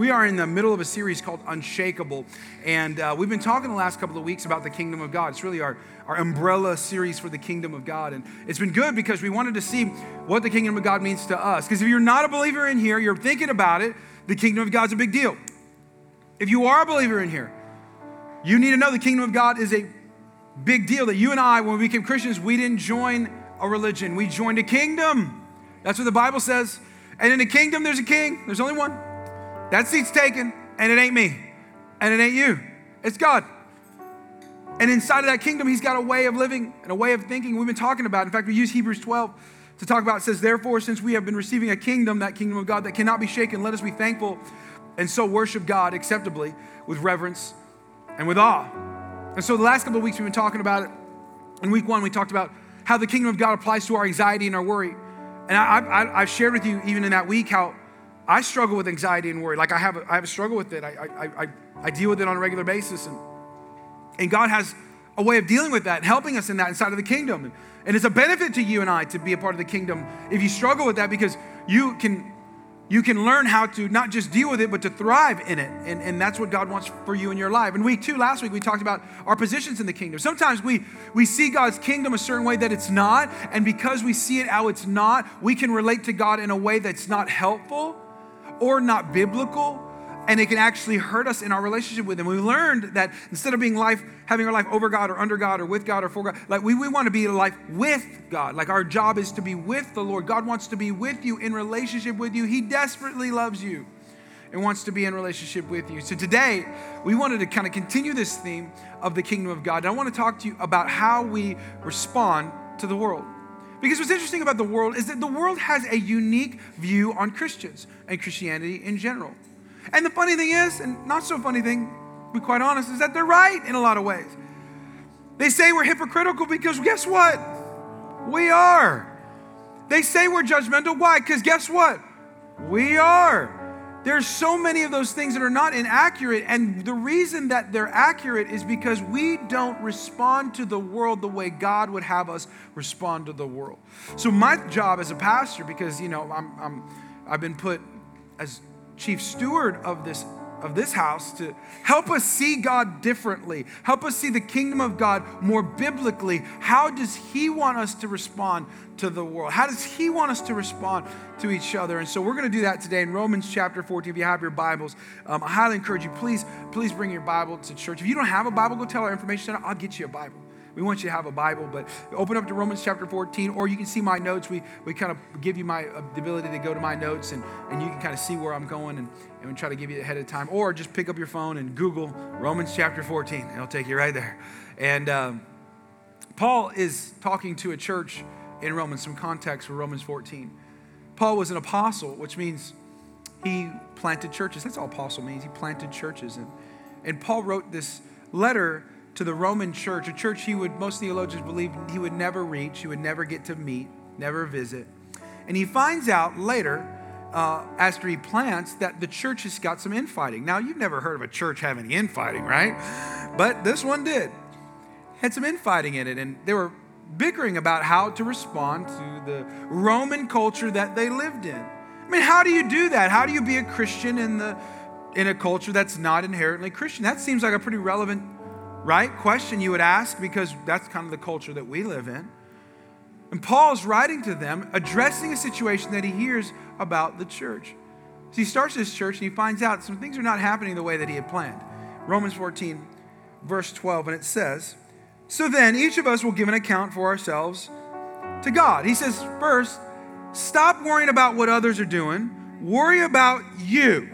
We are in the middle of a series called Unshakable, and uh, we've been talking the last couple of weeks about the kingdom of God. It's really our, our umbrella series for the kingdom of God, and it's been good because we wanted to see what the kingdom of God means to us. Because if you're not a believer in here, you're thinking about it, the kingdom of God's a big deal. If you are a believer in here, you need to know the kingdom of God is a big deal. That you and I, when we became Christians, we didn't join a religion, we joined a kingdom. That's what the Bible says. And in a kingdom, there's a king, there's only one. That seat's taken, and it ain't me, and it ain't you. It's God. And inside of that kingdom, He's got a way of living and a way of thinking we've been talking about. In fact, we use Hebrews 12 to talk about. It says, Therefore, since we have been receiving a kingdom, that kingdom of God that cannot be shaken, let us be thankful and so worship God acceptably with reverence and with awe. And so the last couple of weeks, we've been talking about it. In week one, we talked about how the kingdom of God applies to our anxiety and our worry. And I, have shared with you, even in that week, how I struggle with anxiety and worry. Like I have, a, I have a struggle with it. I, I, I, I deal with it on a regular basis. And, and God has a way of dealing with that, helping us in that inside of the kingdom. And it's a benefit to you and I to be a part of the kingdom if you struggle with that because you can you can learn how to not just deal with it, but to thrive in it. And, and that's what God wants for you in your life. And week two, last week, we talked about our positions in the kingdom. Sometimes we, we see God's kingdom a certain way that it's not. And because we see it how it's not, we can relate to God in a way that's not helpful or not biblical, and it can actually hurt us in our relationship with Him. We learned that instead of being life, having our life over God or under God or with God or for God, like we, we want to be life with God. Like our job is to be with the Lord. God wants to be with you in relationship with you. He desperately loves you and wants to be in relationship with you. So today, we wanted to kind of continue this theme of the kingdom of God. And I want to talk to you about how we respond to the world. Because what's interesting about the world is that the world has a unique view on Christians and Christianity in general. And the funny thing is, and not so funny thing, to be quite honest, is that they're right in a lot of ways. They say we're hypocritical because guess what? We are. They say we're judgmental. Why? Because guess what? We are. There's so many of those things that are not inaccurate. And the reason that they're accurate is because we don't respond to the world the way God would have us respond to the world. So, my job as a pastor, because, you know, I'm, I'm, I've been put as chief steward of this of this house to help us see God differently, help us see the kingdom of God more biblically. How does He want us to respond to the world? How does He want us to respond to each other? And so we're going to do that today in Romans chapter 14. If you have your Bibles, um, I highly encourage you, please, please bring your Bible to church. If you don't have a Bible, go tell our information center, I'll get you a Bible. We want you to have a Bible, but open up to Romans chapter 14, or you can see my notes. We, we kind of give you my uh, the ability to go to my notes, and, and you can kind of see where I'm going, and, and we try to give you ahead of time. Or just pick up your phone and Google Romans chapter 14. It'll take you right there. And um, Paul is talking to a church in Romans, some context for Romans 14. Paul was an apostle, which means he planted churches. That's all apostle means. He planted churches. And, and Paul wrote this letter to the Roman church, a church he would, most theologians believe, he would never reach, he would never get to meet, never visit. And he finds out later, uh, after he plants, that the church has got some infighting. Now, you've never heard of a church having infighting, right? But this one did. Had some infighting in it, and they were bickering about how to respond to the Roman culture that they lived in. I mean, how do you do that? How do you be a Christian in the in a culture that's not inherently Christian? That seems like a pretty relevant right? Question you would ask because that's kind of the culture that we live in. And Paul's writing to them, addressing a situation that he hears about the church. So he starts his church and he finds out some things are not happening the way that he had planned. Romans 14, verse 12, and it says, So then each of us will give an account for ourselves to God. He says, First, stop worrying about what others are doing, worry about you,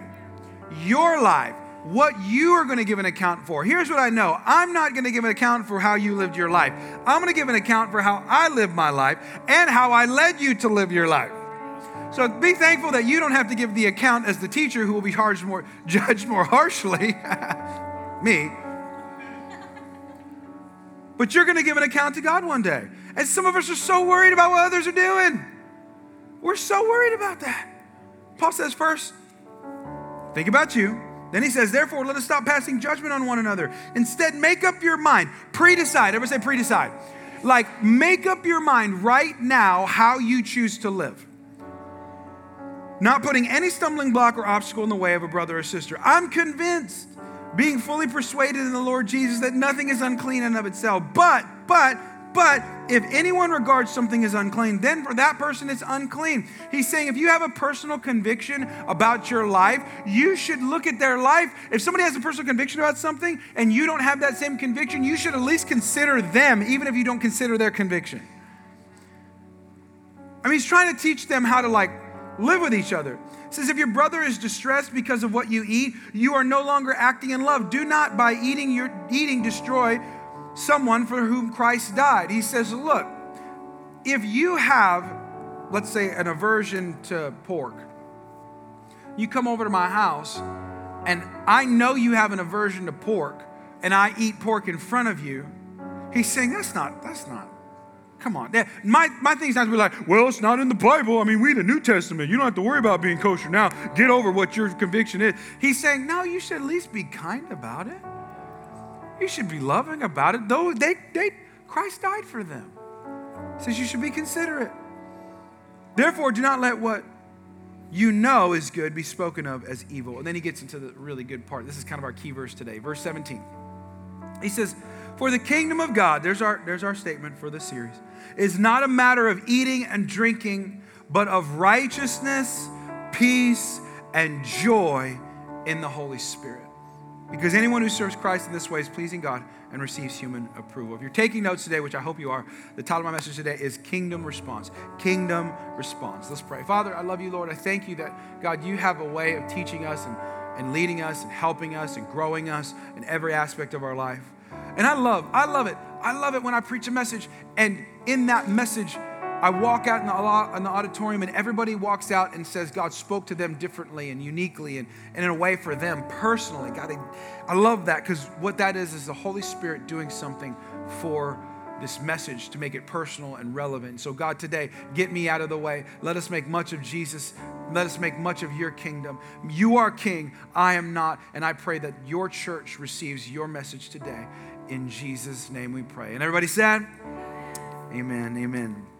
your life what you are going to give an account for. Here's what I know I'm not going to give an account for how you lived your life. I'm going to give an account for how I lived my life and how I led you to live your life. So be thankful that you don't have to give the account as the teacher who will be charged more, judged more harshly. Me. But you're going to give an account to God one day. And some of us are so worried about what others are doing. We're so worried about that. Paul says, first, think about you. Then he says, Therefore, let us stop passing judgment on one another. Instead, make up your mind. Pre decide. Everybody say pre decide. Like, make up your mind right now how you choose to live. not putting any stumbling block or obstacle in the way of a brother or sister. I'm convinced, being fully persuaded in the Lord Jesus, that nothing is unclean in of itself. But, but, but if anyone regards something as unclean, then for that person it's unclean. He's saying if you have a personal conviction about your life, you should look at their life. If somebody has a personal conviction about something and you don't have that same conviction, you should at least consider them, even if you don't consider their conviction. I mean, he's trying to teach them how to like live with each other. It says, if your brother is distressed because of what you eat, you are no longer acting in love. Do not by eating your eating destroy someone for whom Christ died. He says, look, if you have, let's say, an aversion to pork, you come over to my house and I know you have an aversion to pork and I eat pork in front of you, he's saying, that's not, that's not Come on. My, my thing is not to be like, well, it's not in the Bible. I mean, we the New Testament. You don't have to worry about being kosher now. Get over what your conviction is. He's saying, no, you should at least be kind about it. You should be loving about it. Though they, they Christ died for them. He says you should be considerate. Therefore, do not let what you know is good be spoken of as evil. And then he gets into the really good part. This is kind of our key verse today. Verse 17. He says, For the kingdom of God, there's our, there's our statement for the series is not a matter of eating and drinking, but of righteousness, peace, and joy in the Holy Spirit. Because anyone who serves Christ in this way is pleasing God and receives human approval. If you're taking notes today, which I hope you are, the title of my message today is Kingdom Response. Kingdom Response. Let's pray. Father, I love you, Lord. I thank you that, God, you have a way of teaching us and, and leading us and helping us and growing us in every aspect of our life. And I love, I love it. I love it when I preach a message and in that message, I walk out in the, in the, auditorium and everybody walks out and says God spoke to them differently and uniquely and, and in a way for them personally. God, I, I love that because what that is is the Holy Spirit doing something for this message to make it personal and relevant. So, God, today, get me out of the way. Let us make much of Jesus. Let us make much of your kingdom. You are king, I am not. And I pray that your church receives your message today. In Jesus' name we pray. And everybody said, Amen. Amen.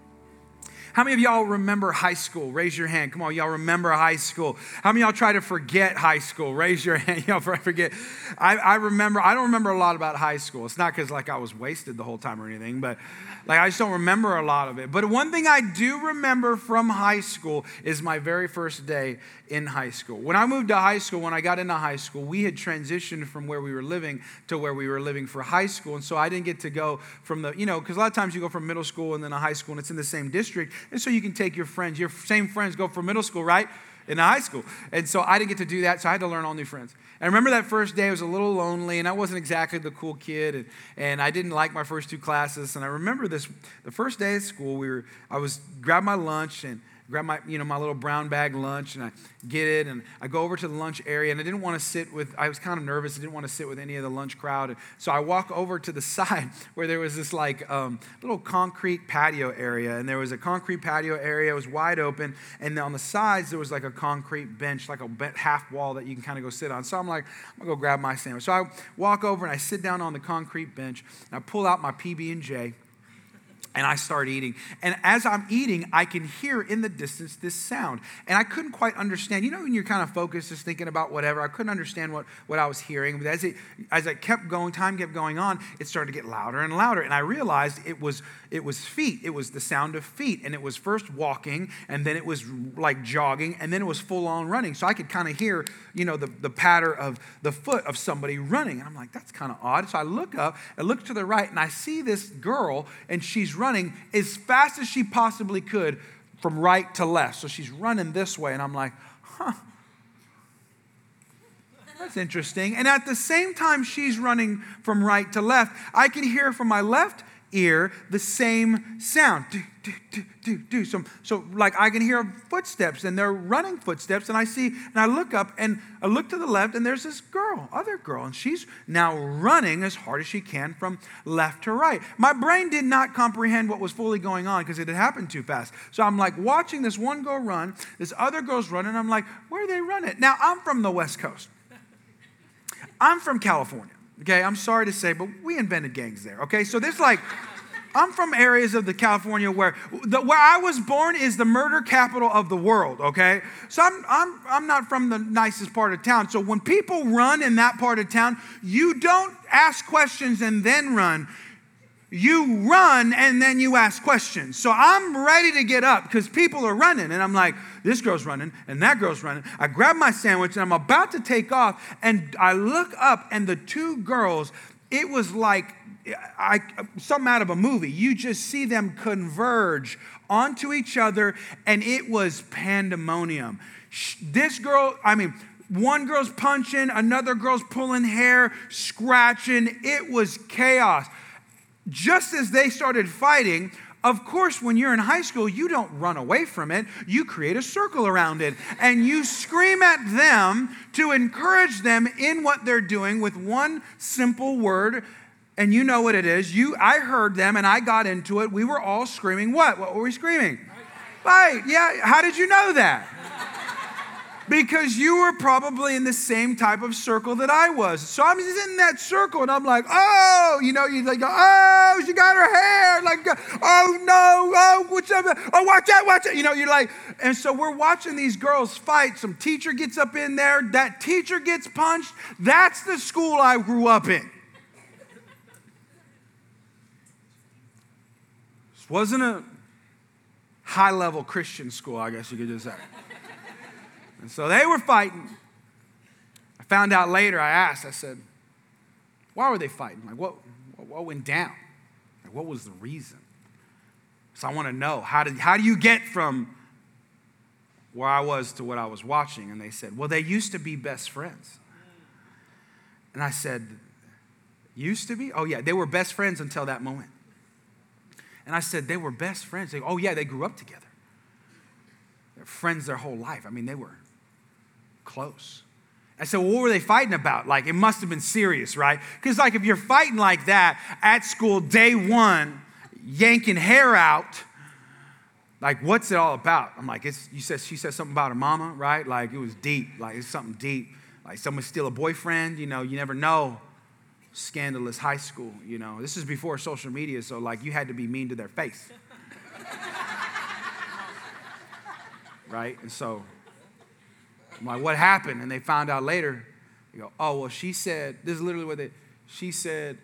How many of y'all remember high school? Raise your hand. Come on, y'all remember high school. How many y'all try to forget high school? Raise your hand. Y'all forget. I, I remember, I don't remember a lot about high school. It's not because like I was wasted the whole time or anything, but like, I just don't remember a lot of it. But one thing I do remember from high school is my very first day in high school. When I moved to high school, when I got into high school, we had transitioned from where we were living to where we were living for high school. And so I didn't get to go from the, you know, because a lot of times you go from middle school and then a high school and it's in the same district. And so you can take your friends, your same friends go from middle school, right? In high school. And so I didn't get to do that. So I had to learn all new friends. I remember that first day, I was a little lonely, and I wasn't exactly the cool kid, and, and I didn't like my first two classes. And I remember this the first day at school, we were, I was grabbed my lunch, and grab my, you know, my little brown bag lunch and I get it and I go over to the lunch area and I didn't want to sit with, I was kind of nervous. I didn't want to sit with any of the lunch crowd. So I walk over to the side where there was this like um, little concrete patio area and there was a concrete patio area. It was wide open and on the sides there was like a concrete bench, like a half wall that you can kind of go sit on. So I'm like, I'm gonna go grab my sandwich. So I walk over and I sit down on the concrete bench and I pull out my PB&J and I start eating. And as I'm eating, I can hear in the distance this sound. And I couldn't quite understand. You know, when you're kind of focused, just thinking about whatever, I couldn't understand what, what I was hearing. But as it, as it kept going, time kept going on, it started to get louder and louder. And I realized it was, it was feet. It was the sound of feet. And it was first walking, and then it was like jogging, and then it was full on running. So I could kind of hear, you know, the, the patter of the foot of somebody running. And I'm like, that's kind of odd. So I look up, I look to the right, and I see this girl, and she's running running as fast as she possibly could from right to left. So she's running this way, and I'm like, huh. That's interesting. And at the same time she's running from right to left, I can hear from my left ear the same sound. Do, do, do, do, do. So, so like I can hear footsteps and they're running footsteps and I see and I look up and I look to the left and there's this girl, other girl, and she's now running as hard as she can from left to right. My brain did not comprehend what was fully going on because it had happened too fast. So I'm like watching this one girl run, this other girl's running. I'm like, where are they running? Now I'm from the West Coast. I'm from California. Okay, I'm sorry to say, but we invented gangs there. Okay, so there's like I'm from areas of the California where the, where I was born is the murder capital of the world, okay? So I'm, I'm, I'm not from the nicest part of town. So when people run in that part of town, you don't ask questions and then run you run and then you ask questions. So I'm ready to get up because people are running. And I'm like, this girl's running and that girl's running. I grab my sandwich and I'm about to take off. And I look up and the two girls, it was like I, something out of a movie. You just see them converge onto each other and it was pandemonium. This girl, I mean, one girl's punching, another girl's pulling hair, scratching. It was chaos just as they started fighting, of course, when you're in high school, you don't run away from it. You create a circle around it and you scream at them to encourage them in what they're doing with one simple word. And you know what it is. You, I heard them and I got into it. We were all screaming, What? What were we screaming? Fight. Yeah. How did you know that? Because you were probably in the same type of circle that I was. So I'm just in that circle and I'm like, oh, you know, you like, oh, she got her hair. Like, oh no, oh, what's up? Oh, watch out, watch out. You know, you're like, and so we're watching these girls fight. Some teacher gets up in there, that teacher gets punched. That's the school I grew up in. This wasn't a high level Christian school, I guess you could just say. And so they were fighting. I found out later, I asked, I said, why were they fighting? Like, what, what went down? Like, what was the reason? So I want to know how, did, how do you get from where I was to what I was watching? And they said, well, they used to be best friends. And I said, used to be? Oh, yeah, they were best friends until that moment. And I said, they were best friends. They, oh, yeah, they grew up together. They're friends their whole life. I mean, they were close. I said, well, what were they fighting about? Like, it must have been serious, right? Because, like, if you're fighting like that at school, day one, yanking hair out, like, what's it all about? I'm like, it's, you said, she said something about her mama, right? Like, it was deep. Like, it's something deep. Like, someone steal a boyfriend, you know, you never know. Scandalous high school, you know. This is before social media, so, like, you had to be mean to their face. right? And so I'm like, what happened? And they found out later. They go, oh, well, she said, this is literally what they, she said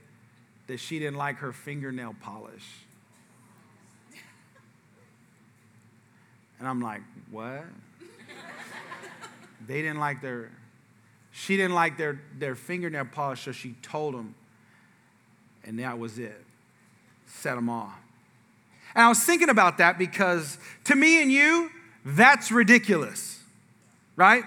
that she didn't like her fingernail polish. And I'm like, what? they didn't like their, she didn't like their, their fingernail polish, so she told them. And that was it. Set them off. And I was thinking about that because to me and you, that's ridiculous right?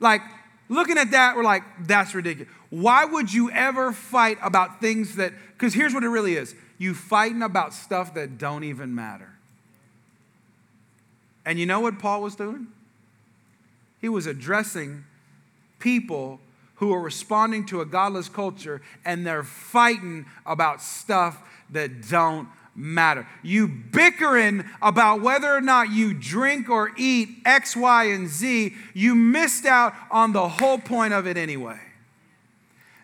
Like, looking at that, we're like, that's ridiculous. Why would you ever fight about things that, because here's what it really is you fighting about stuff that don't even matter. And you know what Paul was doing? He was addressing people who are responding to a godless culture and they're fighting about stuff that don't matter. You bickering about whether or not you drink or eat X, Y, and Z, you missed out on the whole point of it anyway.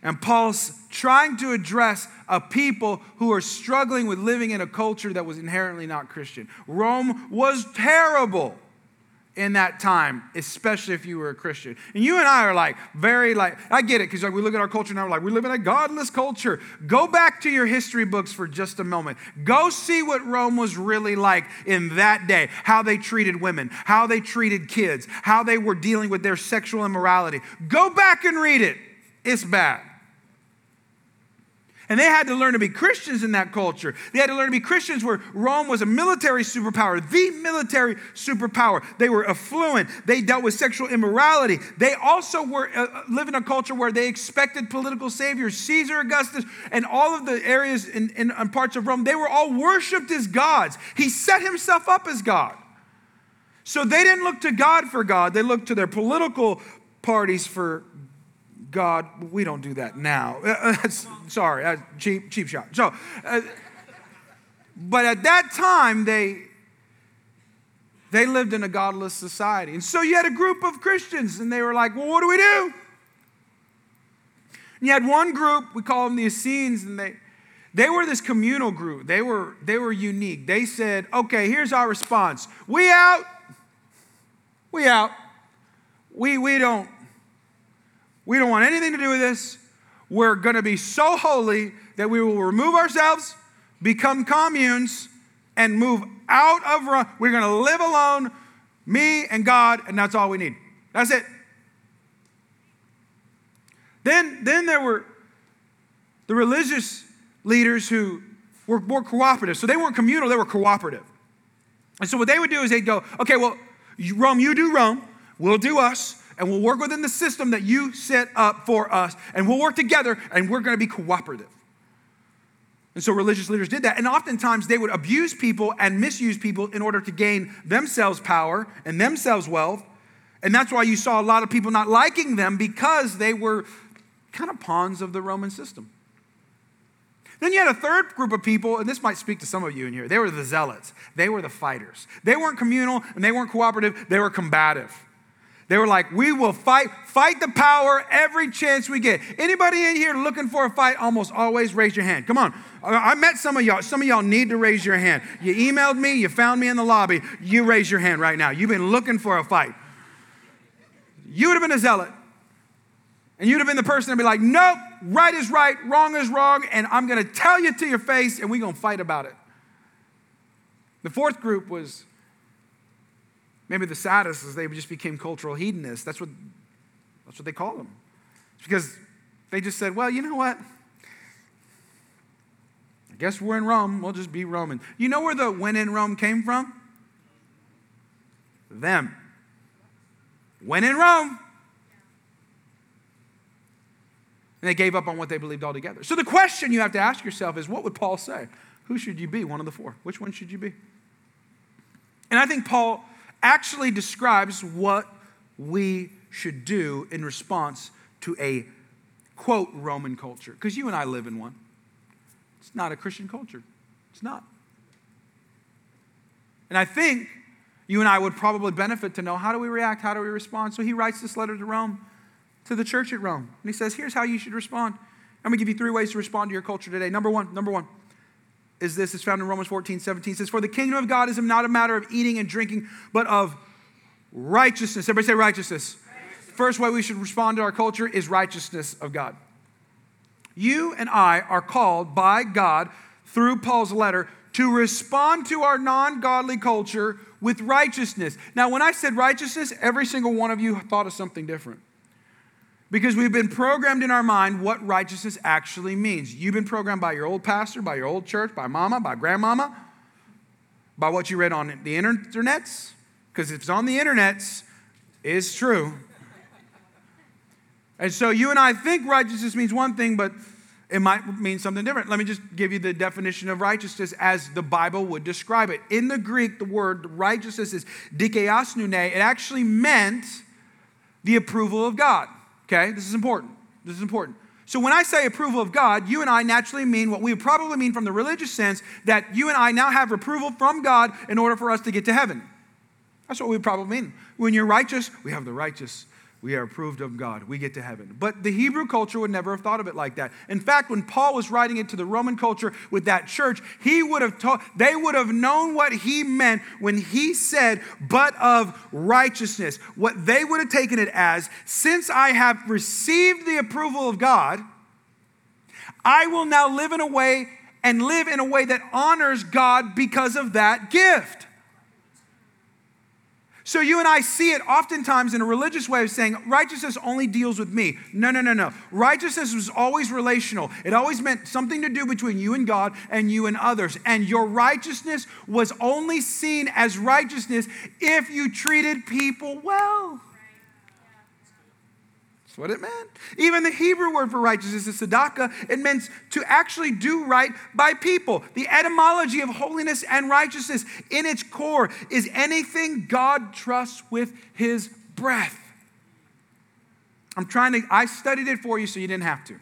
And Paul's trying to address a people who are struggling with living in a culture that was inherently not Christian. Rome was terrible in that time, especially if you were a Christian. And you and I are like very like I get it because like we look at our culture now, we're like we live in a godless culture. Go back to your history books for just a moment. Go see what Rome was really like in that day. How they treated women, how they treated kids, how they were dealing with their sexual immorality. Go back and read it. It's bad. And they had to learn to be Christians in that culture. They had to learn to be Christians where Rome was a military superpower, the military superpower. They were affluent. They dealt with sexual immorality. They also were uh, uh live in a culture where they expected political saviors. Caesar Augustus and all of the areas in, in, in parts of Rome, they were all worshiped as gods. He set himself up as God. So they didn't look to God for God. They looked to their political parties for God, we don't do that now. Sorry, cheap, cheap shot. So, uh, but at that time, they, they lived in a godless society. And so you had a group of Christians, and they were like, well, what do we do? And you had one group, we call them the Essenes, and they, They were this communal group. They were, they were unique. They said, okay, here's our response. We out. We out. We, we don't we don't want anything to do with this. We're going to be so holy that we will remove ourselves, become communes, and move out of Rome. We're going to live alone, me and God, and that's all we need. That's it. Then, then there were the religious leaders who were more cooperative. So they weren't communal, they were cooperative. And so what they would do is they'd go, okay, well, Rome, you do Rome, we'll do us, and we'll work within the system that you set up for us, and we'll work together, and we're going to be cooperative. And so religious leaders did that. And oftentimes they would abuse people and misuse people in order to gain themselves power and themselves wealth. And that's why you saw a lot of people not liking them because they were kind of pawns of the Roman system. Then you had a third group of people, and this might speak to some of you in here. They were the zealots, they were the fighters. They weren't communal and they weren't cooperative, they were combative. They were like, we will fight, fight the power every chance we get. Anybody in here looking for a fight, almost always raise your hand. Come on. I met some of y'all. Some of y'all need to raise your hand. You emailed me, you found me in the lobby. You raise your hand right now. You've been looking for a fight. You would have been a zealot. And you'd have been the person to be like, nope, right is right, wrong is wrong, and I'm gonna tell you to your face, and we're gonna fight about it. The fourth group was Maybe the saddest is they just became cultural hedonists. That's what, that's what they call them. It's because they just said, well, you know what? I guess we're in Rome. We'll just be Roman. You know where the when in Rome came from? Them. When in Rome. And they gave up on what they believed altogether. So the question you have to ask yourself is what would Paul say? Who should you be? One of the four. Which one should you be? And I think Paul actually describes what we should do in response to a quote Roman culture. Because you and I live in one. It's not a Christian culture. It's not. And I think you and I would probably benefit to know how do we react? How do we respond? So he writes this letter to Rome, to the church at Rome. And he says, here's how you should respond. I'm going to give you three ways to respond to your culture today. Number one, number one, is this. It's found in Romans 14, 17. It says, For the kingdom of God is not a matter of eating and drinking, but of righteousness. Everybody say righteousness. righteousness. First way we should respond to our culture is righteousness of God. You and I are called by God through Paul's letter to respond to our non godly culture with righteousness. Now, when I said righteousness, every single one of you thought of something different because we've been programmed in our mind what righteousness actually means. You've been programmed by your old pastor, by your old church, by mama, by grandmama, by what you read on the internets, because if it's on the internets, it's true. And so you and I think righteousness means one thing, but it might mean something different. Let me just give you the definition of righteousness as the Bible would describe it. In the Greek, the word righteousness is dikaiosune. It actually meant the approval of God. Okay, this is important. This is important. So when I say approval of God, you and I naturally mean what we probably mean from the religious sense that you and I now have approval from God in order for us to get to heaven. That's what we probably mean. When you're righteous, we have the righteous we are approved of God. We get to heaven. But the Hebrew culture would never have thought of it like that. In fact, when Paul was writing it to the Roman culture with that church, he would have taught, they would have known what he meant when he said, but of righteousness. What they would have taken it as, since I have received the approval of God, I will now live in a way and live in a way that honors God because of that gift. So you and I see it oftentimes in a religious way of saying righteousness only deals with me. No, no, no, no. Righteousness was always relational. It always meant something to do between you and God and you and others. And your righteousness was only seen as righteousness if you treated people well. That's what it meant. Even the Hebrew word for righteousness is tzedakah. It means to actually do right by people. The etymology of holiness and righteousness in its core is anything God trusts with his breath. I'm trying to, I studied it for you so you didn't have to.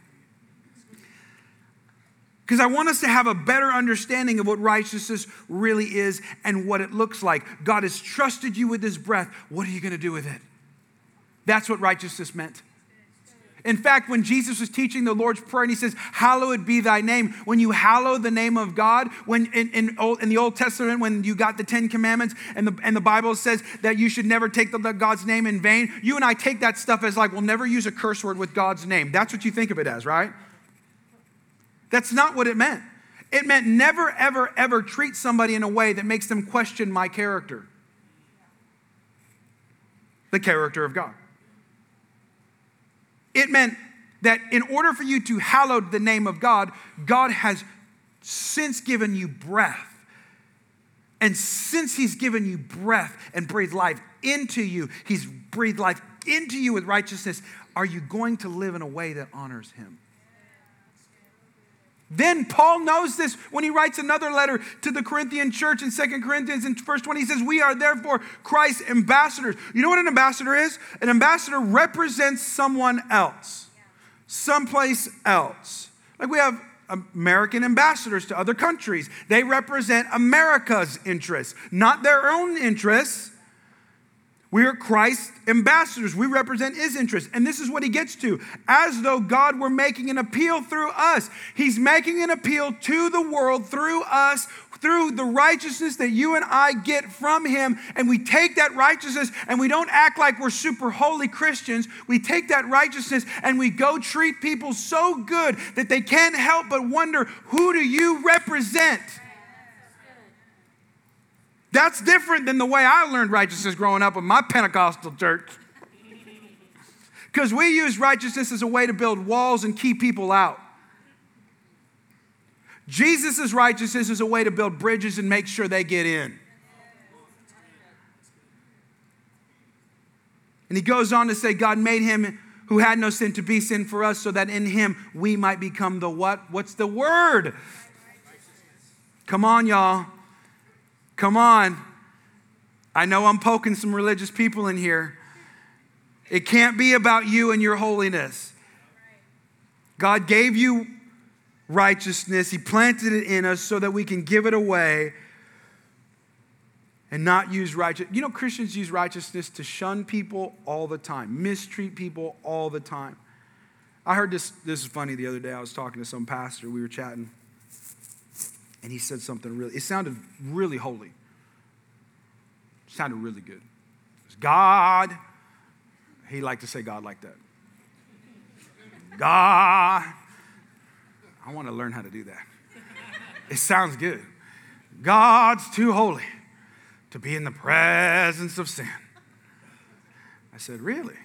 Because I want us to have a better understanding of what righteousness really is and what it looks like. God has trusted you with his breath. What are you going to do with it? That's what righteousness meant. In fact, when Jesus was teaching the Lord's Prayer and he says, Hallowed be thy name, when you hallow the name of God, when in, in, in the Old Testament, when you got the Ten Commandments and the, and the Bible says that you should never take the, the God's name in vain, you and I take that stuff as like, we'll never use a curse word with God's name. That's what you think of it as, right? That's not what it meant. It meant never, ever, ever treat somebody in a way that makes them question my character the character of God. It meant that in order for you to hallow the name of God, God has since given you breath. And since He's given you breath and breathed life into you, He's breathed life into you with righteousness. Are you going to live in a way that honors Him? Then Paul knows this when he writes another letter to the Corinthian church in Second Corinthians in verse 20. He says, We are therefore Christ's ambassadors. You know what an ambassador is? An ambassador represents someone else, someplace else. Like we have American ambassadors to other countries, they represent America's interests, not their own interests. We are Christ's ambassadors. We represent his interests. And this is what he gets to as though God were making an appeal through us. He's making an appeal to the world through us, through the righteousness that you and I get from him. And we take that righteousness and we don't act like we're super holy Christians. We take that righteousness and we go treat people so good that they can't help but wonder who do you represent? That's different than the way I learned righteousness growing up in my Pentecostal church. Because we use righteousness as a way to build walls and keep people out. Jesus' righteousness is a way to build bridges and make sure they get in. And he goes on to say, God made him who had no sin to be sin for us so that in him we might become the what? What's the word? Come on, y'all. Come on. I know I'm poking some religious people in here. It can't be about you and your holiness. God gave you righteousness, He planted it in us so that we can give it away and not use righteousness. You know, Christians use righteousness to shun people all the time, mistreat people all the time. I heard this, this is funny the other day. I was talking to some pastor, we were chatting. And he said something really, it sounded really holy. It sounded really good. God. He liked to say God like that. God. I want to learn how to do that. It sounds good. God's too holy to be in the presence of sin. I said, Really?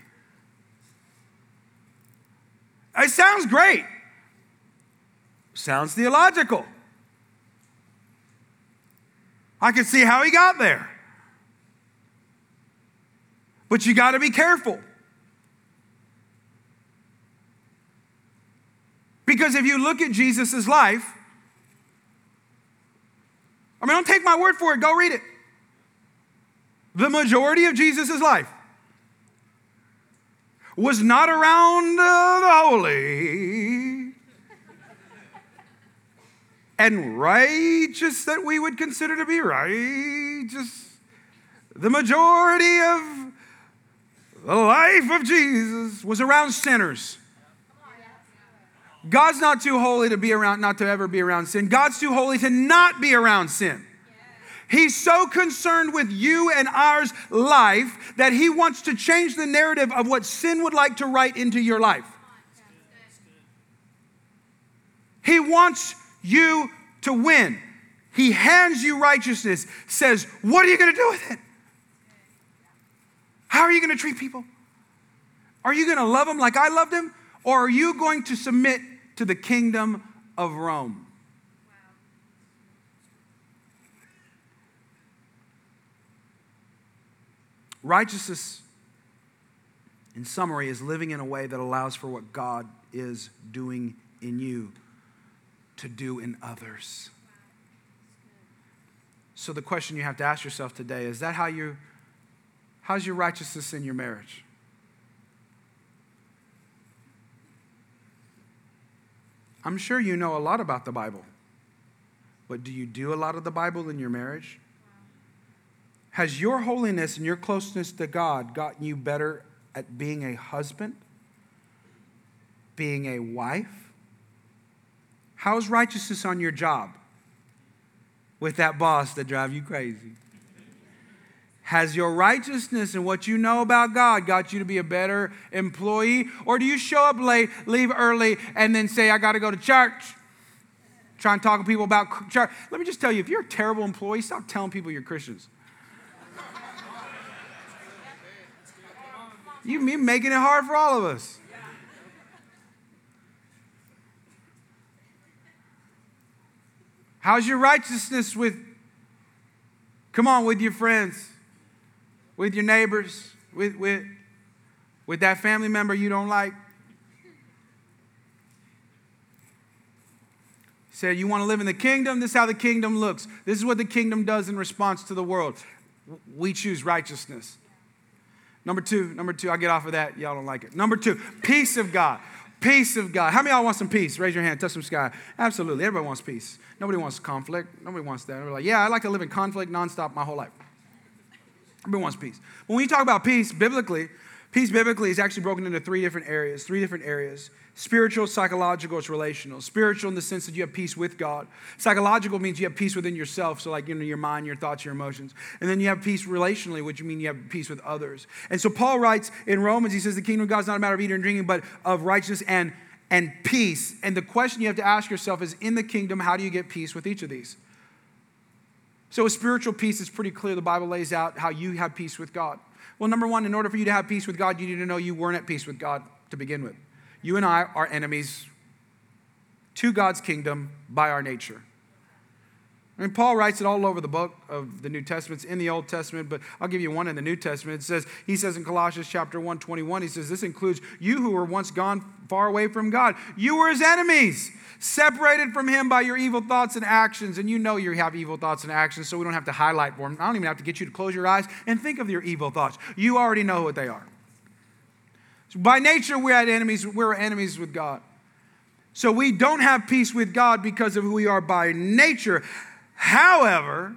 It sounds great. Sounds theological. I can see how he got there. But you got to be careful. Because if you look at Jesus' life, I mean, don't take my word for it, go read it. The majority of Jesus' life was not around uh, the holy and righteous that we would consider to be righteous. The majority of the life of Jesus was around sinners. God's not too holy to be around, not to ever be around sin. God's too holy to not be around sin. He's so concerned with you and ours life that he wants to change the narrative of what sin would like to write into your life. He wants you to win. He hands you righteousness, says, What are you going to do with it? How are you going to treat people? Are you going to love them like I loved them? Or are you going to submit to the kingdom of Rome? Righteousness, in summary, is living in a way that allows for what God is doing in you to do in others. So, the question you have to ask yourself today is that how you How's your righteousness in your marriage? I'm sure you know a lot about the Bible, but do you do a lot of the Bible in your marriage? Has your holiness and your closeness to God gotten you better at being a husband? being a wife? How's righteousness on your job with that boss that drives you crazy? Has your righteousness and what you know about God got you to be a better employee? Or do you show up late, leave early, and then say, I got to go to church? Try and talk to people about church. Let me just tell you if you're a terrible employee, stop telling people you're Christians. You're making it hard for all of us. How's your righteousness with, come on, with your friends? with your neighbors, with, with, with that family member you don't like. Said, You want to live in the kingdom? This is how the kingdom looks. This is what the kingdom does in response to the world. We choose righteousness. Number two, number two, I'll get off of that. Y'all don't like it. Number two, peace of God. Peace of God. How many of y'all want some peace? Raise your hand, touch some sky. Absolutely. Everybody wants peace. Nobody wants conflict. Nobody wants that. We're like, yeah, I like to live in conflict nonstop my whole life. Everybody wants peace. But When we talk about peace biblically, peace biblically is actually broken into three different areas. Three different areas spiritual, psychological, it's relational. Spiritual in the sense that you have peace with God. Psychological means you have peace within yourself, so like you know your mind, your thoughts, your emotions. And then you have peace relationally, which means you have peace with others. And so Paul writes in Romans, he says the kingdom of God is not a matter of eating and drinking, but of righteousness and and peace. And the question you have to ask yourself is in the kingdom, how do you get peace with each of these? So, spiritual peace is pretty clear. The Bible lays out how you have peace with God. Well, number one, in order for you to have peace with God, you need to know you weren't at peace with God to begin with. You and I are enemies to God's kingdom by our nature. I mean, Paul writes it all over the book of the New Testament. It's in the Old Testament, but I'll give you one in the New Testament. It says, he says in Colossians chapter 1, 21, he says, This includes you who were once gone far away from God. You were his enemies, separated from him by your evil thoughts and actions. And you know you have evil thoughts and actions, so we don't have to highlight for them. I don't even have to get you to close your eyes and think of your evil thoughts. You already know what they are. By nature, we're enemies, we're enemies with God. So we don't have peace with God because of who we are by nature. However,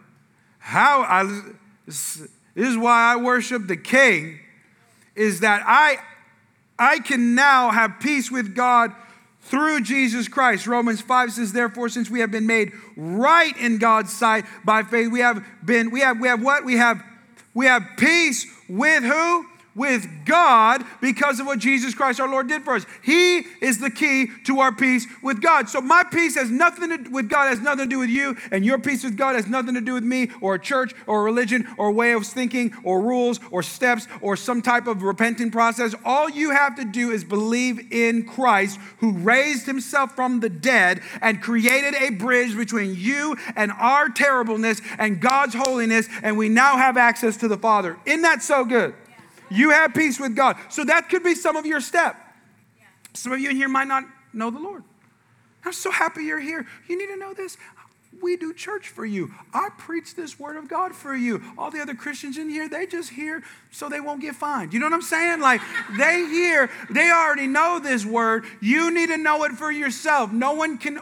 how I, this is why I worship the King, is that I, I can now have peace with God through Jesus Christ. Romans 5 says, therefore, since we have been made right in God's sight by faith, we have been, we have, we have what? We have, we have peace with who? With God because of what Jesus Christ our Lord did for us. He is the key to our peace with God. So my peace has nothing to with God, has nothing to do with you, and your peace with God has nothing to do with me or a church or a religion or a way of thinking or rules or steps or some type of repenting process. All you have to do is believe in Christ who raised himself from the dead and created a bridge between you and our terribleness and God's holiness, and we now have access to the Father. Isn't that so good? You have peace with God. So that could be some of your step. Some of you in here might not know the Lord. I'm so happy you're here. You need to know this. We do church for you. I preach this word of God for you. All the other Christians in here, they just hear so they won't get fined. You know what I'm saying? Like they hear, they already know this word. You need to know it for yourself. No one can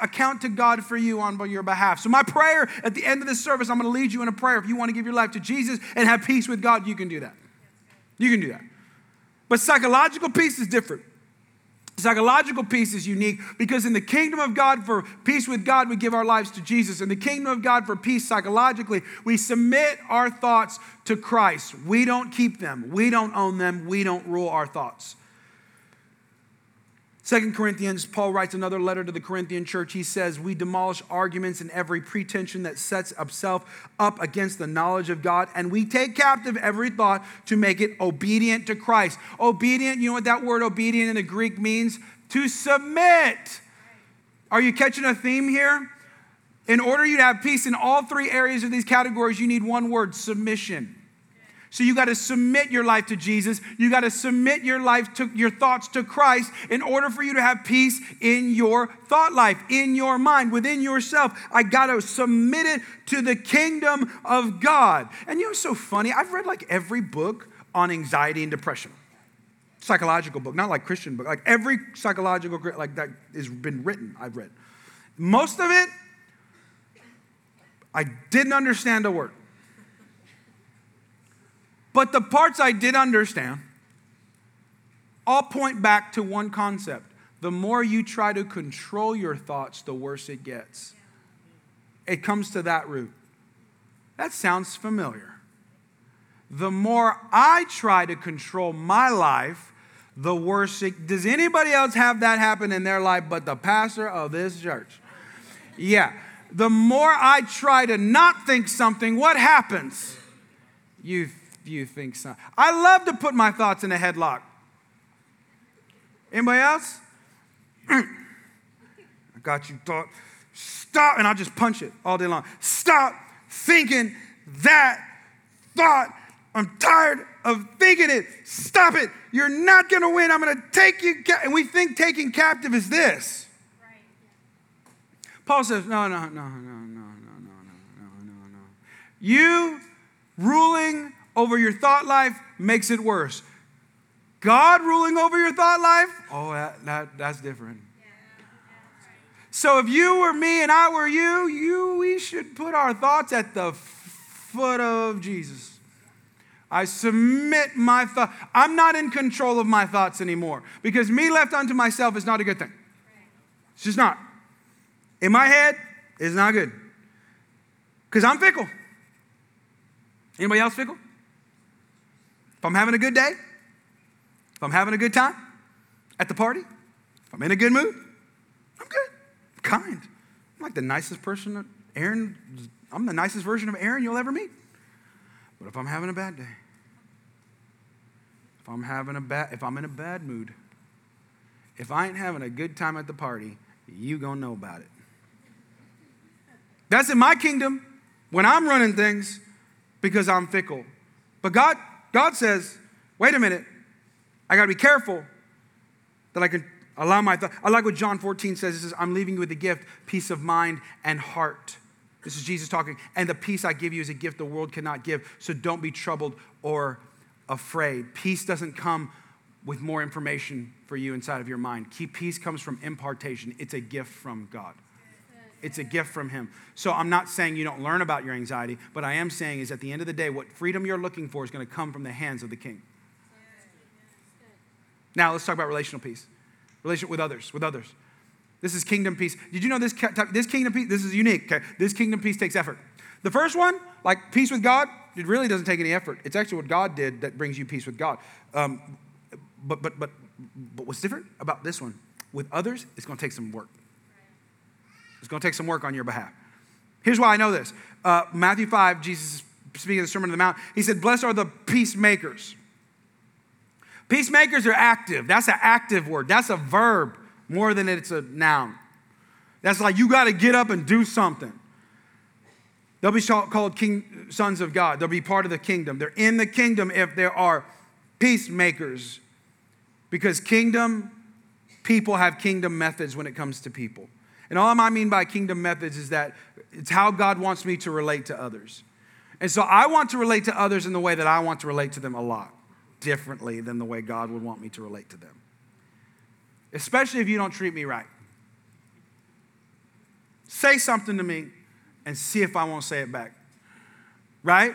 account to God for you on your behalf. So, my prayer at the end of this service, I'm going to lead you in a prayer. If you want to give your life to Jesus and have peace with God, you can do that. You can do that. But psychological peace is different. Psychological peace is unique because in the kingdom of God, for peace with God, we give our lives to Jesus. In the kingdom of God, for peace psychologically, we submit our thoughts to Christ. We don't keep them, we don't own them, we don't rule our thoughts. Second Corinthians, Paul writes another letter to the Corinthian church. He says, We demolish arguments and every pretension that sets itself up against the knowledge of God, and we take captive every thought to make it obedient to Christ. Obedient, you know what that word obedient in the Greek means? To submit. Are you catching a theme here? In order you to have peace in all three areas of these categories, you need one word submission. So you got to submit your life to Jesus. You got to submit your life to your thoughts to Christ in order for you to have peace in your thought life, in your mind, within yourself. I got to submit it to the kingdom of God. And you know, so funny. I've read like every book on anxiety and depression psychological book, not like Christian book, like every psychological like that has been written, I've read. Most of it, I didn't understand a word. But the parts I did understand all point back to one concept the more you try to control your thoughts, the worse it gets. It comes to that root. That sounds familiar. The more I try to control my life, the worse it does anybody else have that happen in their life but the pastor of this church? Yeah. The more I try to not think something, what happens? You you think something. I love to put my thoughts in a headlock. Anybody else? I got you thought. Stop, and I'll just punch it all day long. Stop thinking that thought. I'm tired of thinking it. Stop it. You're not going to win. I'm going to take you. Ca-. And we think taking captive is this. Paul says, no, no, no, no, no, no, no, no, no, no. You ruling over your thought life makes it worse. God ruling over your thought life, oh, that, that, that's different. So if you were me and I were you, you we should put our thoughts at the foot of Jesus. I submit my thought. I'm not in control of my thoughts anymore because me left unto myself is not a good thing. It's just not. In my head, it's not good. Because I'm fickle. Anybody else fickle? If I'm having a good day, if I'm having a good time at the party, if I'm in a good mood, I'm good. I'm kind. I'm like the nicest person Aaron, I'm the nicest version of Aaron you'll ever meet. But if I'm having a bad day, if I'm having a bad, if I'm in a bad mood, if I ain't having a good time at the party, you gonna know about it. That's in my kingdom when I'm running things because I'm fickle. But God, God says, wait a minute, I got to be careful that I can allow my thought. I like what John 14 says. It says, I'm leaving you with a gift, peace of mind and heart. This is Jesus talking. And the peace I give you is a gift the world cannot give. So don't be troubled or afraid. Peace doesn't come with more information for you inside of your mind. Peace comes from impartation. It's a gift from God. It's a gift from Him. So I'm not saying you don't learn about your anxiety, but I am saying is at the end of the day, what freedom you're looking for is going to come from the hands of the King. Now let's talk about relational peace, relationship with others, with others. This is kingdom peace. Did you know this, this kingdom peace? This is unique. Okay, this kingdom peace takes effort. The first one, like peace with God, it really doesn't take any effort. It's actually what God did that brings you peace with God. Um, but but but but what's different about this one? With others, it's going to take some work. It's going to take some work on your behalf. Here's why I know this. Uh, Matthew 5, Jesus speaking of the Sermon on the Mount, he said, Blessed are the peacemakers. Peacemakers are active. That's an active word. That's a verb more than it's a noun. That's like you got to get up and do something. They'll be called king, sons of God. They'll be part of the kingdom. They're in the kingdom if there are peacemakers. Because kingdom people have kingdom methods when it comes to people. And all I mean by kingdom methods is that it's how God wants me to relate to others. And so I want to relate to others in the way that I want to relate to them a lot differently than the way God would want me to relate to them. Especially if you don't treat me right. Say something to me and see if I won't say it back. Right?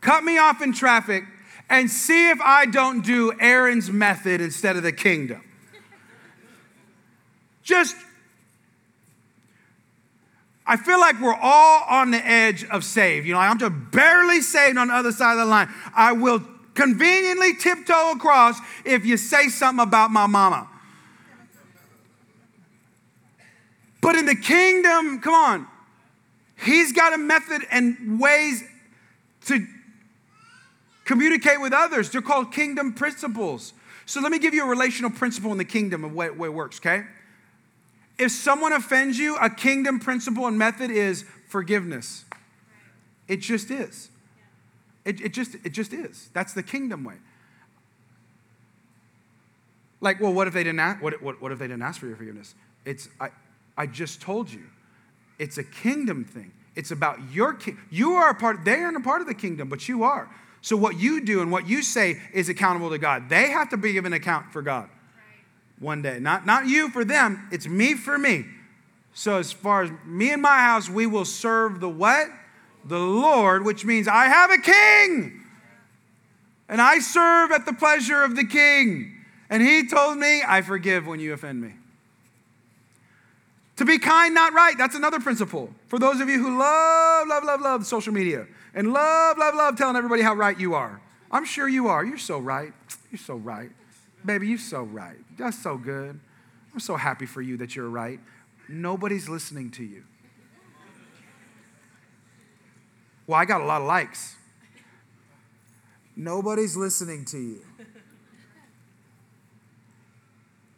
Cut me off in traffic and see if I don't do Aaron's method instead of the kingdom. Just I feel like we're all on the edge of saved. You know, I'm just barely saved on the other side of the line. I will conveniently tiptoe across if you say something about my mama. But in the kingdom, come on, he's got a method and ways to communicate with others. They're called kingdom principles. So let me give you a relational principle in the kingdom of way it works, okay? If someone offends you, a kingdom principle and method is forgiveness. It just is. It, it, just, it just is. That's the kingdom way. Like, well, what if they didn't ask, what, what, what if they didn't ask for your forgiveness? It's I, I just told you. It's a kingdom thing. It's about your king. You are a part, they aren't a part of the kingdom, but you are. So what you do and what you say is accountable to God. They have to be given account for God one day. Not, not you for them, it's me for me. So, as far as me and my house, we will serve the what? The Lord, which means I have a king. And I serve at the pleasure of the king. And he told me, I forgive when you offend me. To be kind, not right. That's another principle. For those of you who love, love, love, love social media and love, love, love telling everybody how right you are. I'm sure you are. You're so right. You're so right. Baby, you're so right. That's so good. I'm so happy for you that you're right. Nobody's listening to you. Well, I got a lot of likes. Nobody's listening to you.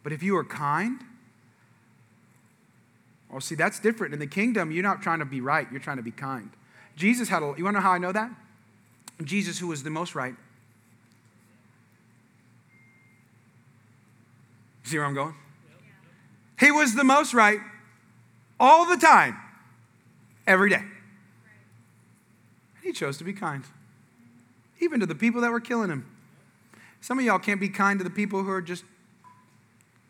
But if you are kind, well, see, that's different. In the kingdom, you're not trying to be right, you're trying to be kind. Jesus had a, you want to know how I know that? Jesus, who was the most right. See where I'm going? He was the most right all the time, every day. He chose to be kind, even to the people that were killing him. Some of y'all can't be kind to the people who are just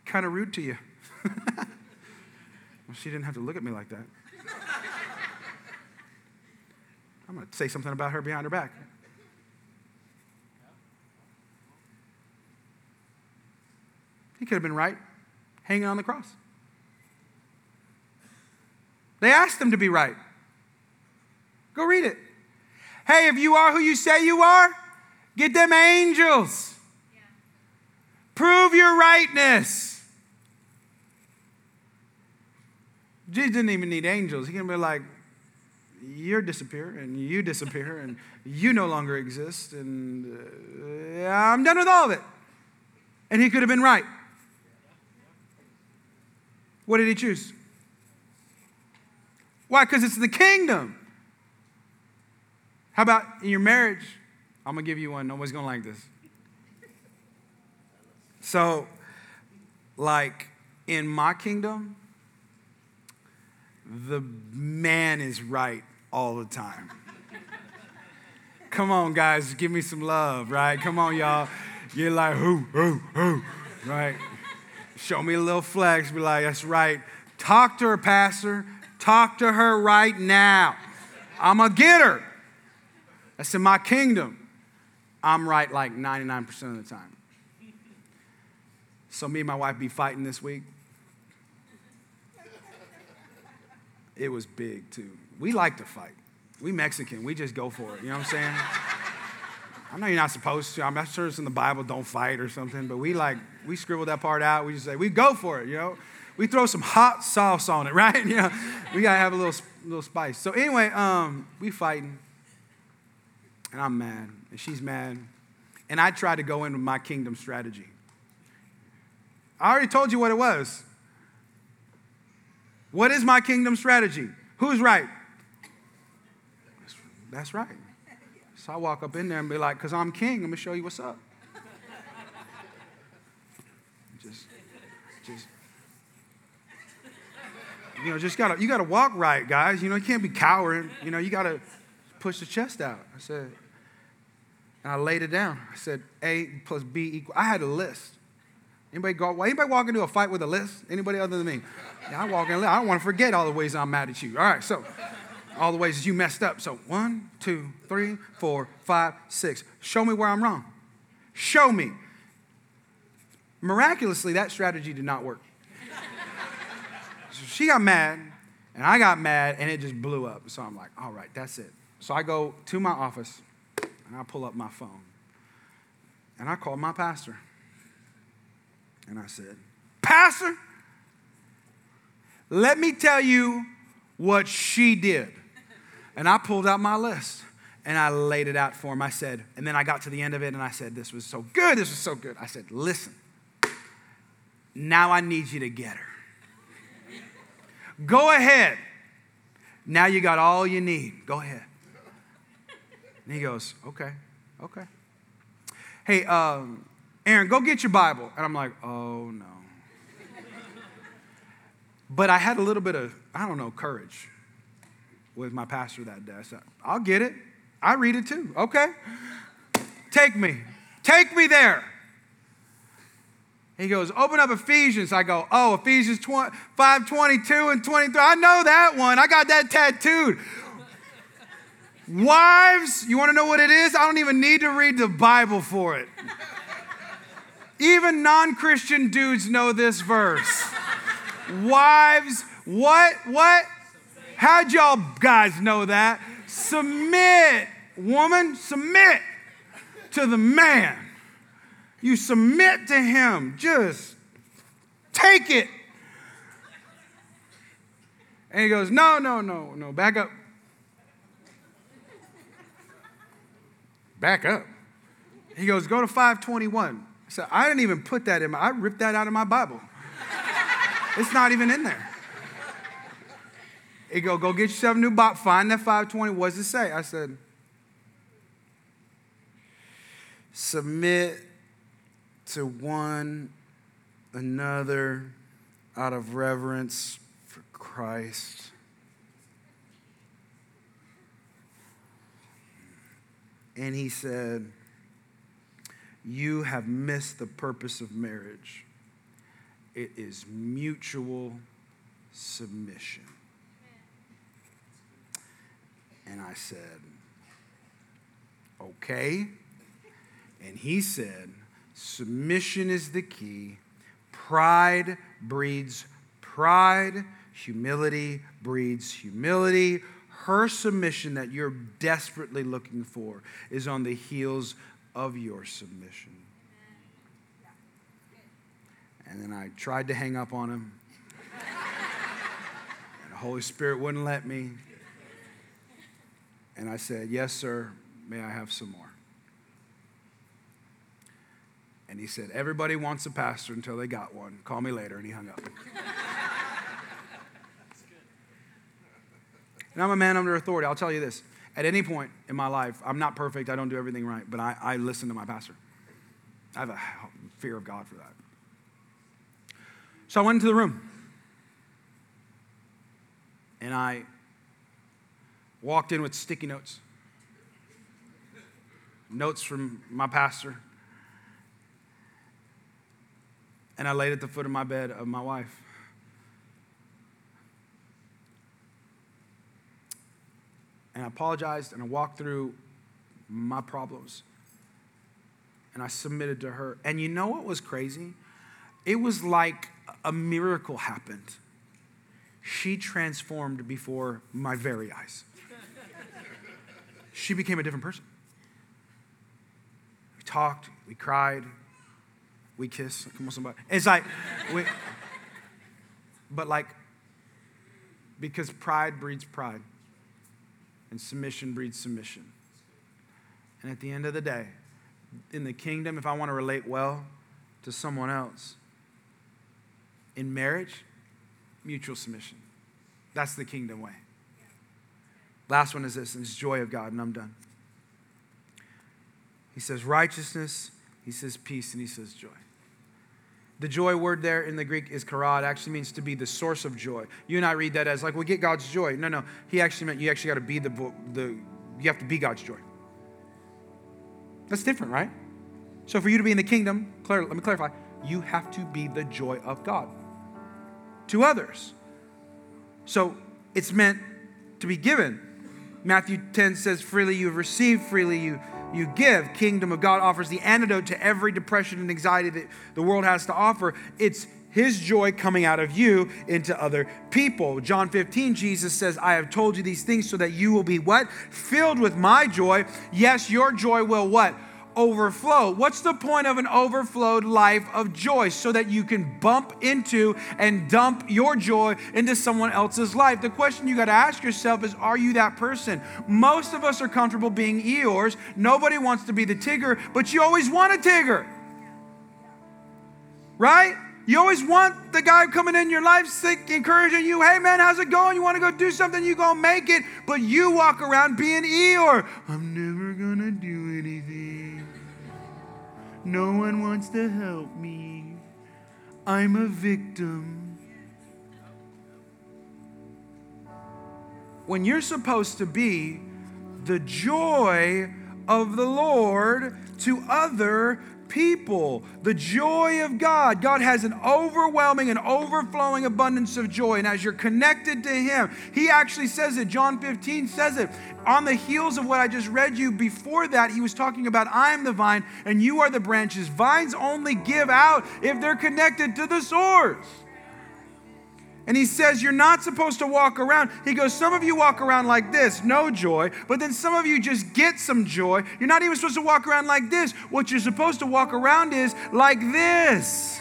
kind of rude to you. well, she didn't have to look at me like that. I'm going to say something about her behind her back. He could have been right hanging on the cross. They asked him to be right. Go read it. Hey, if you are who you say you are, get them angels. Yeah. Prove your rightness. Jesus didn't even need angels. He can be like, you disappear and you disappear and you no longer exist and uh, I'm done with all of it. And he could have been right. What did he choose? Why? Because it's the kingdom. How about in your marriage? I'm going to give you one. Nobody's going to like this. So, like in my kingdom, the man is right all the time. Come on, guys, give me some love, right? Come on, y'all. You're like, who, who, who, right? Show me a little flex, be like, that's right. Talk to her, Pastor. Talk to her right now. I'm going to get her. That's in my kingdom. I'm right like 99% of the time. So me and my wife be fighting this week. It was big too. We like to fight. We Mexican, we just go for it. You know what I'm saying? I know you're not supposed to. I'm not sure it's in the Bible, don't fight or something, but we like, we scribble that part out. We just say, we go for it, you know? We throw some hot sauce on it, right? You know, we gotta have a little, little spice. So anyway, um, we fighting and I'm mad, and she's mad. And I tried to go in with my kingdom strategy. I already told you what it was. What is my kingdom strategy? Who's right? That's right. So I walk up in there and be like, because I'm king, I'm going to show you what's up. just, just, you know, just gotta, you gotta walk right, guys. You know, you can't be cowering. You know, you gotta push the chest out. I said, and I laid it down. I said, A plus B equal. I had a list. Anybody go? Anybody walk into a fight with a list? Anybody other than me? Yeah, I walk in. I don't want to forget all the ways I'm mad at you. All right, so all the ways you messed up. So one, two, three, four, five, six. Show me where I'm wrong. Show me. Miraculously, that strategy did not work. so she got mad, and I got mad, and it just blew up. So I'm like, all right, that's it. So I go to my office. And I pull up my phone. And I called my pastor. And I said, Pastor, let me tell you what she did. And I pulled out my list and I laid it out for him. I said, and then I got to the end of it and I said, This was so good. This was so good. I said, Listen, now I need you to get her. Go ahead. Now you got all you need. Go ahead. And he goes, Okay, okay. Hey, um, Aaron, go get your Bible. And I'm like, Oh, no. but I had a little bit of, I don't know, courage with my pastor that day. I said, I'll get it. I read it too. Okay. Take me. Take me there. He goes, open up Ephesians. I go, oh, Ephesians 5 22 and 23. I know that one. I got that tattooed. Wives, you want to know what it is? I don't even need to read the Bible for it. Even non Christian dudes know this verse. Wives, What? What? How'd y'all guys know that? Submit, woman, submit to the man. You submit to him. Just take it. And he goes, No, no, no, no, back up. Back up. He goes, Go to 521. I said, I didn't even put that in my, I ripped that out of my Bible. it's not even in there. He go, Go get yourself a new Bible, find that 520. What does it say? I said, Submit to one another out of reverence for Christ. And he said, You have missed the purpose of marriage. It is mutual submission. And I said, Okay. And he said, Submission is the key. Pride breeds pride. Humility breeds humility. Her submission that you're desperately looking for is on the heels of your submission. And then I tried to hang up on him. and the Holy Spirit wouldn't let me. And I said, Yes, sir. May I have some more? And he said, Everybody wants a pastor until they got one. Call me later. And he hung up. And I'm a man under authority. I'll tell you this. At any point in my life, I'm not perfect. I don't do everything right, but I, I listen to my pastor. I have a fear of God for that. So I went into the room and I walked in with sticky notes, notes from my pastor. And I laid at the foot of my bed of my wife. and I apologized and I walked through my problems. And I submitted to her. And you know what was crazy? It was like a miracle happened. She transformed before my very eyes. She became a different person. We talked, we cried, we kiss. Come on, somebody. It's like, we, but like, because pride breeds pride and submission breeds submission. And at the end of the day, in the kingdom, if I want to relate well to someone else, in marriage, mutual submission. That's the kingdom way. Last one is this, and it's joy of God, and I'm done. He says righteousness, he says peace, and he says joy. The joy word there in the Greek is. It actually means to be the source of joy. You and I read that as like, we get God's joy. No, no. He actually meant you actually got to be the, the, you have to be God's joy. That's different, right? So for you to be in the kingdom, let me clarify, you have to be the joy of God to others. So it's meant to be given. Matthew 10 says, freely you have received, freely you you give. Kingdom of God offers the antidote to every depression and anxiety that the world has to offer. It's his joy coming out of you into other people. John 15, Jesus says, I have told you these things so that you will be what? Filled with my joy. Yes, your joy will what? Overflow. What's the point of an overflowed life of joy? So that you can bump into and dump your joy into someone else's life. The question you got to ask yourself is Are you that person? Most of us are comfortable being Eeyores. Nobody wants to be the Tigger, but you always want a Tigger. Right? You always want the guy coming in your life, sick, encouraging you. Hey man, how's it going? You want to go do something? You gonna make it. But you walk around being Eeyore. I'm never gonna do anything. No one wants to help me. I'm a victim. When you're supposed to be the joy of the Lord to other people. The joy of God. God has an overwhelming and overflowing abundance of joy. And as you're connected to Him, He actually says it. John 15 says it. On the heels of what I just read you before that, He was talking about, I am the vine and you are the branches. Vines only give out if they're connected to the source. And he says, You're not supposed to walk around. He goes, Some of you walk around like this, no joy, but then some of you just get some joy. You're not even supposed to walk around like this. What you're supposed to walk around is like this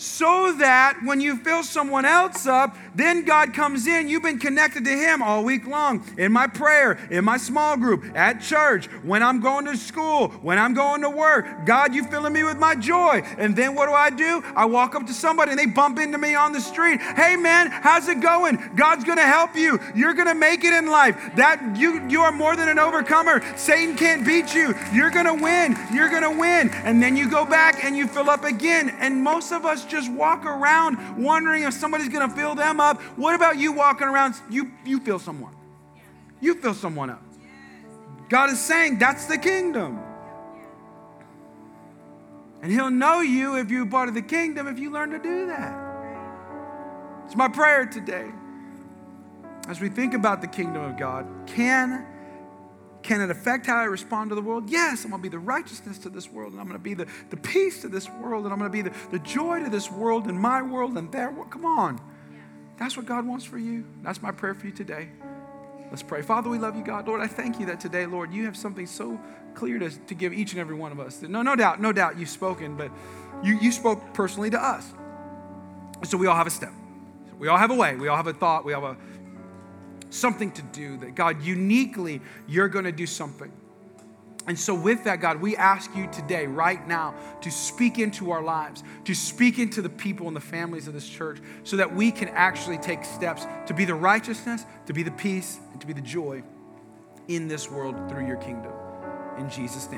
so that when you fill someone else up, then God comes in. You've been connected to Him all week long in my prayer, in my small group, at church, when I'm going to school, when I'm going to work. God, you filling me with my joy. And then what do I do? I walk up to somebody and they bump into me on the street. Hey man, how's it going? God's gonna help you. You're gonna make it in life. That you you are more than an overcomer. Satan can't beat you. You're gonna win. You're gonna win. And then you go back and you fill up again. And most of us just walk around wondering if somebody's going to fill them up. What about you walking around? You, you fill someone. You fill someone up. God is saying that's the kingdom. And He'll know you if you're part of the kingdom if you learn to do that. It's my prayer today. As we think about the kingdom of God, can can it affect how I respond to the world? Yes, I'm going to be the righteousness to this world, and I'm going to be the, the peace to this world, and I'm going to be the, the joy to this world, and my world, and their world. Come on. That's what God wants for you. That's my prayer for you today. Let's pray. Father, we love you, God. Lord, I thank you that today, Lord, you have something so clear to, to give each and every one of us. No, no doubt, no doubt you've spoken, but you, you spoke personally to us. So we all have a step. We all have a way. We all have a thought. We have a something to do, that God, uniquely, you're going to do something. And so, with that, God, we ask you today, right now, to speak into our lives, to speak into the people and the families of this church, so that we can actually take steps to be the righteousness, to be the peace, and to be the joy in this world through your kingdom. In Jesus' name.